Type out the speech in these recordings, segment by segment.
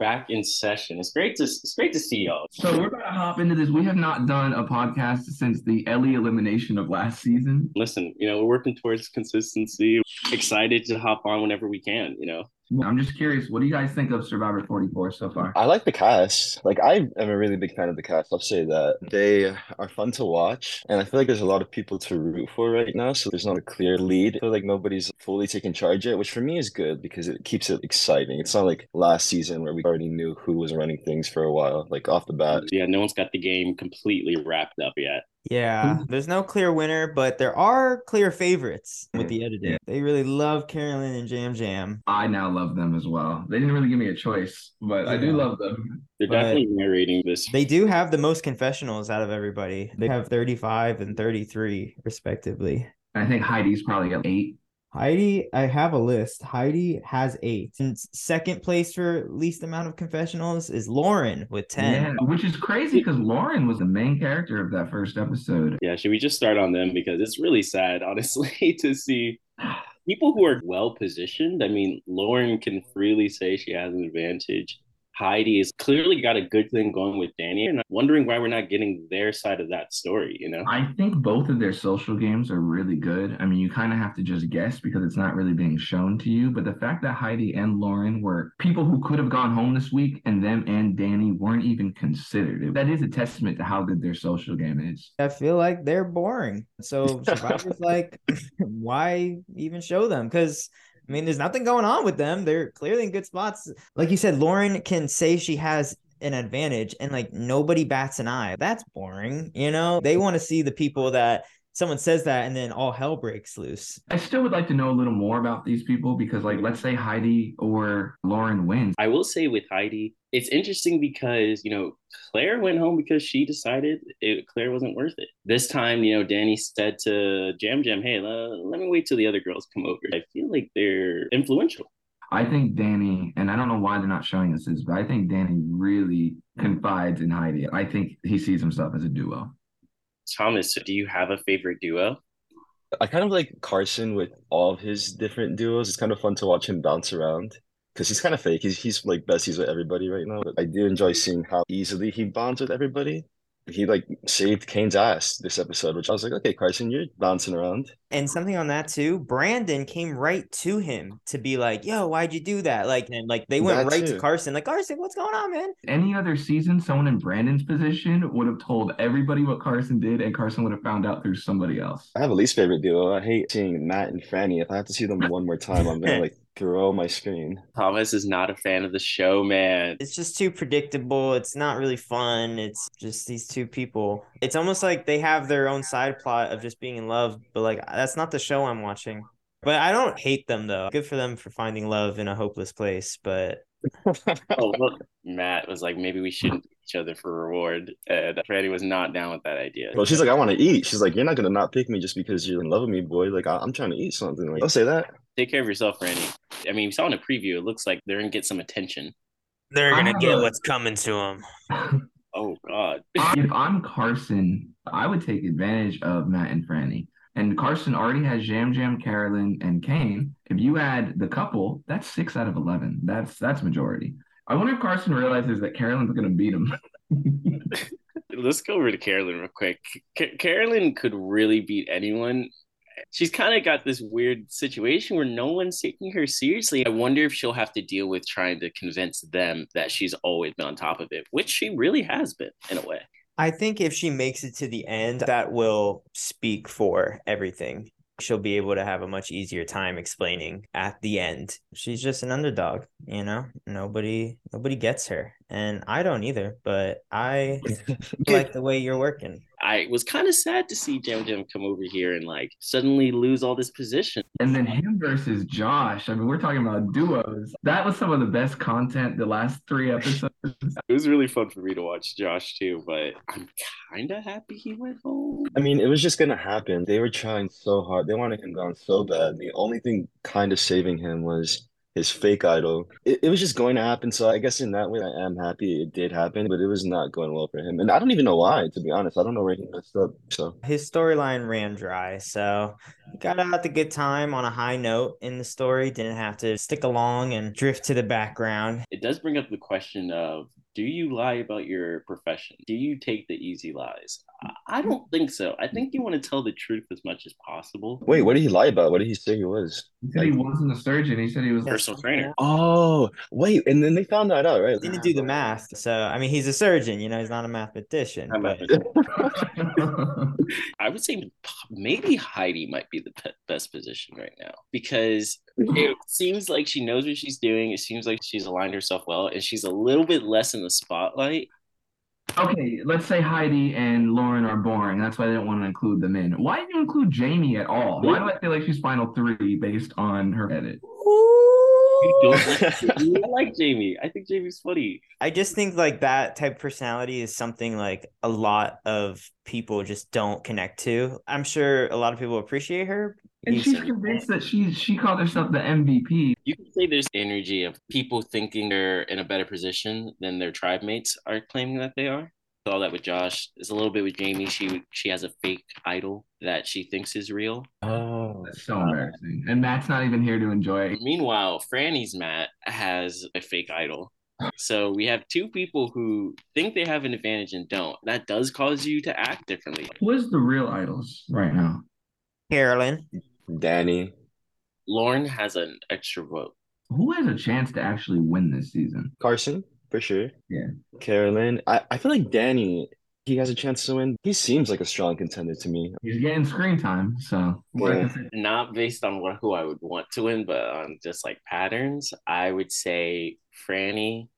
back in session. It's great to it's great to see y'all. So we're gonna hop into this. We have not done a podcast since the Ellie elimination of last season. Listen, you know, we're working towards consistency. Excited to hop on whenever we can, you know. I'm just curious, what do you guys think of Survivor 44 so far? I like the cast. Like I am a really big fan of the cast. I'll say that. They are fun to watch. And I feel like there's a lot of people to root for right now. So there's not a clear lead. I feel like nobody's fully taking charge yet, which for me is good because it keeps it exciting. It's not like last season where we already knew who was running things for a while, like off the bat. Yeah, no one's got the game completely wrapped up yet. Yeah, mm-hmm. there's no clear winner, but there are clear favorites with mm-hmm. the editing. They really love Carolyn and Yam Yam. I now love them as well. They didn't really give me a choice, but I do love them. They're But- definitely narrating this. They do have the most confessionals out of everybody. They have 35 and 33 respectively. I think Heidi's probably at eight. Heidi, I have a list. Heidi has eight. And second place for least amount of confessionals is Lauren with 10. Yeah, which is crazy because Lauren was the main character of that first episode. Yeah, should we just start on them because it's really sad, honestly, to see people who are well positioned. I mean, Lauren can freely say she has an advantage. Heidi has clearly got a good thing going with Danny, and I'm wondering why we're not getting their side of that story. You know, I think both of their social games are really good. I mean, you kind of have to just guess because it's not really being shown to you. But the fact that Heidi and Lauren were people who could have gone home this week and them and Danny weren't even considered, that is a testament to how good their social game is. I feel like they're boring. So Survivor's like, why even show them? Because I mean, there's nothing going on with them. They're clearly in good spots. Like you said, Lauren can say she has an advantage and like nobody bats an eye. That's boring. You know, they want to see the people that someone says that and then all hell breaks loose. I still would like to know a little more about these people because, like, let's say Heidi or Lauren wins. I will say with Heidi, it's interesting because you know Claire went home because she decided it, Claire wasn't worth it. This time, you know, Danny said to Yam Yam, "Hey, le- let me wait till the other girls come over." I feel like they're influential. I think Danny, and I don't know why they're not showing us this, but I think Danny really confides in Heidi. I think he sees himself as a duo. Thomas, so do you have a favorite duo? I kind of like Carson with all of his different duos. It's kind of fun to watch him bounce around because he's kind of fake. He's he's like besties with everybody right now. But I do enjoy seeing how easily he bonds with everybody. He like saved Kane's ass this episode, which I was like, okay, Carson, you're bouncing around. And something on that too, Brandon came right to him to be like, "Yo, why'd you do that?" Like, and like they went That right to. Carson, like, "Carson, what's going on, man?" Any other season, someone in Brandon's position would have told everybody what Carson did, and Carson would have found out through somebody else. I have a least favorite duo. I hate seeing Matt and Frannie. If I have to see them one more time, I'm gonna like throw my screen. Thomas is not a fan of the show, man. It's just too predictable. It's not really fun. It's just these two people. It's almost like they have their own side plot of just being in love, but like that's not the show I'm watching. But I don't hate them though. Good for them for finding love in a hopeless place. But Oh, look, Matt was like, maybe we shouldn't eat each other for reward, and Freddie was not down with that idea. Well, she's like, I want to eat. She's like, you're not gonna not pick me just because you're in love with me, boy. Like, I- I'm trying to eat something. Like, I'll say that. Take care of yourself, Randy. I mean, we saw in a preview, it looks like they're gonna get some attention. they're gonna get uh-huh. what's coming to them. Oh God. if I'm Carson, I would take advantage of Matt and Frannie. And Carson already has Yam Yam, Carolyn, and Kane. If you add the couple, that's six out of eleven. That's that's majority. I wonder if Carson realizes that Carolyn's to beat him. Let's go over to Carolyn real quick. Ca- Carolyn could really beat anyone. She's kind of got this weird situation where no one's taking her seriously. I wonder if she'll have to deal with trying to convince them that she's always been on top of it, which she really has been in a way. I think if she makes it to the end, that will speak for everything. She'll be able to have a much easier time explaining at the end. She's just an underdog, you know? Nobody nobody gets her. And I don't either, but I like the way you're working. I was kind of sad to see Yam Yam come over here and like suddenly lose all this position. And then him versus Josh. I mean, we're talking about duos. That was some of the best content the last three episodes. It was really fun for me to watch Josh too, but I'm kind of happy he went home. I mean, it was just gonna happen. They were trying so hard. They wanted him gone so bad. The only thing kind of saving him was his fake idol. It, it was just going to happen. So I guess in that way, I am happy it did happen, but it was not going well for him. And I don't even know why, to be honest. I don't know where he messed up. So his storyline ran dry. So he got out the good time on a high note in the story. Didn't have to stick along and drift to the background. It does bring up the question of do you lie about your profession? Do you take the easy lies? I hmm. don't think so. I think hmm. you want to tell the truth as much as possible. wait, what did he lie about? What did he say he was? He said he wasn't a surgeon. He said he was a Personal trainer. Oh, wait, and then they found that out, right? He didn't do the math. So I mean he's a surgeon, you know, he's not a mathematician. I'm But I would say maybe Heidi might be the be- best position right now because it seems like she knows what she's doing. It seems like she's aligned herself well, and she's a little bit less in the spotlight. Okay, let's say Heidi and Lauren are boring. That's why I didn't want to include them in. Why did you include Jaime at all? Why do I feel like she's final three based on her edit? You don't like Jaime? I like Jaime. I think Jaime's funny. I just think like that type of personality is something like a lot of people just don't connect to. I'm sure a lot of people appreciate her. And He's- she's convinced that she's she called herself the MVP. You can say there's energy of people thinking they're in a better position than their tribe mates are claiming that they are. Saw that with Josh. It's a little bit with Jaime. She she has a fake idol that she thinks is real. Oh, That's so embarrassing. And Matt's not even here to enjoy it. Meanwhile, Frannie's Matt has a fake idol. So we have two people who think they have an advantage and don't. That does cause you to act differently. Who is the real idols right now? Carolyn. Danny. Lauren has an extra vote. Who has a chance to actually win this season? Carson, for sure. Yeah. Carolyn. I, I feel like Danny, he has a chance to win. He seems like a strong contender to me. He's getting screen time, so Yeah. Not based on what who I would want to win, but on just like patterns. I would say Frannie,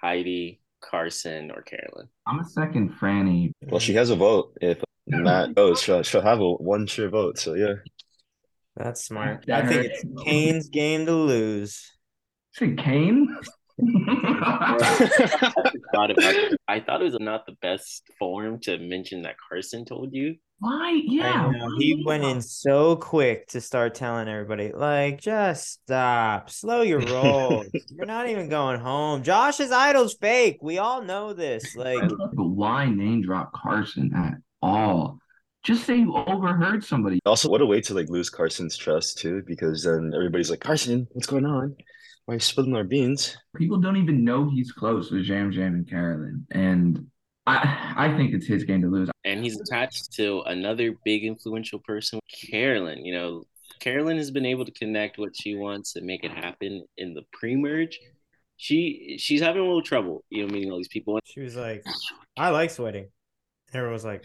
Heidi, Carson, or Carolyn. I'm a second Frannie. Well, she has a vote. If Matt goes, she'll, she'll have a one sure vote. So yeah. That's smart. That I think hurts. it's Kane's game to lose. Say Kane? Thought about. I thought it was not the best form to mention that Carson told you. Why? Yeah. I know. He went in so quick to start telling everybody, like, just stop, slow your roll. You're not even going home. Josh's idol's fake. We all know this. Like, why name drop Carson at all? Just say you overheard somebody. Also, what a way to like lose Carson's trust too, because then everybody's like, Carson, what's going on? Why are you spilling our beans? People don't even know he's close with Yam Yam and Carolyn. And I I think it's his game to lose. And he's attached to another big influential person, Carolyn. You know, Carolyn has been able to connect what she wants and make it happen in the pre-merge. She she's having a little trouble, you know, meeting all these people. she was like, I like sweating. Everyone was like,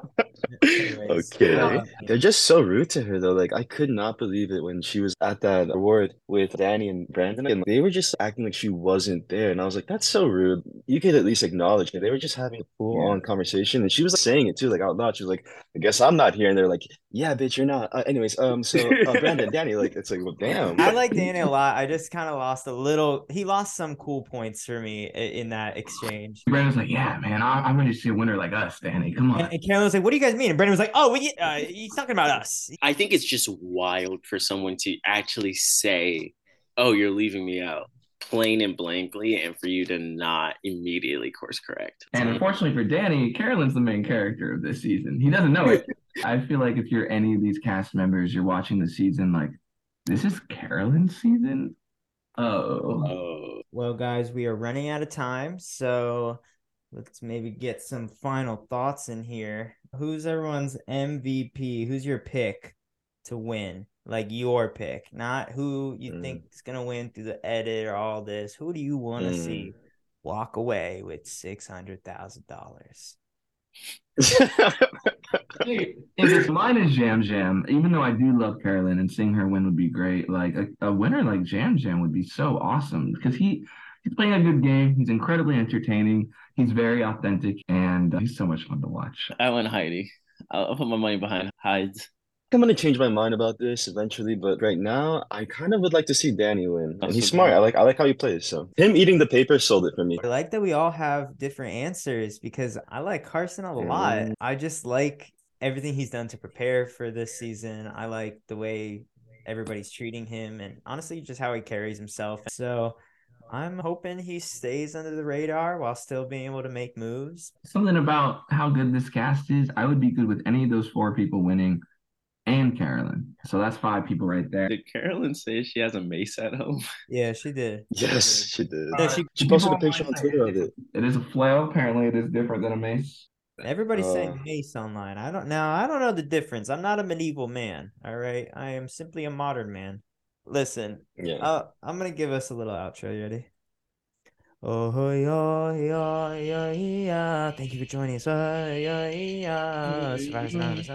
Anyways, Okay. uh, They're just so rude to her though. Like I could not believe it when she was at that award with Danny and Brandon, and they were just acting like she wasn't there. And I was like, that's so rude. You could at least acknowledge it. They were just having a full on conversation, and she was saying it too, like out loud. She was like, I guess I'm not here, and they're like, Yeah, bitch, you're not. Uh, anyways, um, so uh, Brandon, Danny, like it's like, well, damn. I like Danny a lot. I just kind of lost a little. He lost some cool points for me i- in that exchange. Brandon's like, yeah, man, I, I'm ready to see a winner like us, Danny. Come on. And, and Carolyn was like, "What do you guys mean?" And Brandon was like, "Oh, we, uh, he's talking about us." I think it's just wild for someone to actually say, "Oh, you're leaving me out." Plain and blankly, and for you to not immediately course correct. And unfortunately for Danny, Carolyn's the main character of this season. He doesn't know it. I feel like if you're any of these cast members, you're watching the season like, this is Carolyn's season? Oh. Oh, Well, guys, we are running out of time, so let's maybe get some final thoughts in here. Who's everyone's MVP? Who's your pick to win? Like your pick, not who you Mm. think is gonna win through the edit or all this. Who do you want to Mm. see walk away with six hundred thousand dollars? Hey, if it's mine is Yam Yam, even though I do love Carolyn and seeing her win would be great, like a, a winner like Yam Yam would be so awesome because he he's playing a good game. He's incredibly entertaining. He's very authentic and uh, he's so much fun to watch. I went Heidi. I'll, I'll put my money behind Hides. I'm gonna change my mind about this eventually, but right now I kind of would like to see Danny win. And he's That's smart. okay. I like I like how he plays. So him eating the paper sold it for me. I like that we all have different answers because I like Carson a lot. Mm. I just like everything he's done to prepare for this season. I like the way everybody's treating him and honestly just how he carries himself. So I'm hoping he stays under the radar while still being able to make moves. Something about how good this cast is. I would be good with any of those four people winning and Carolyn. So that's five people right there. Did Carolyn say she has a mace at home? Yeah, she did. Yes, she did. Yeah, she- She posted a picture on Twitter of it's- it. It is a flail. Apparently, it is different than a mace. Everybody's Uh, saying mace online. I don't now. I don't know the difference. I'm not a medieval man. All right, I am simply a modern man. Listen, Yeah. uh, I'm gonna give us a little outro. You ready? Oh yeah, yeah, yeah, yeah. Thank you for joining us. Uh, yeah, yeah. Survivors Anonymous.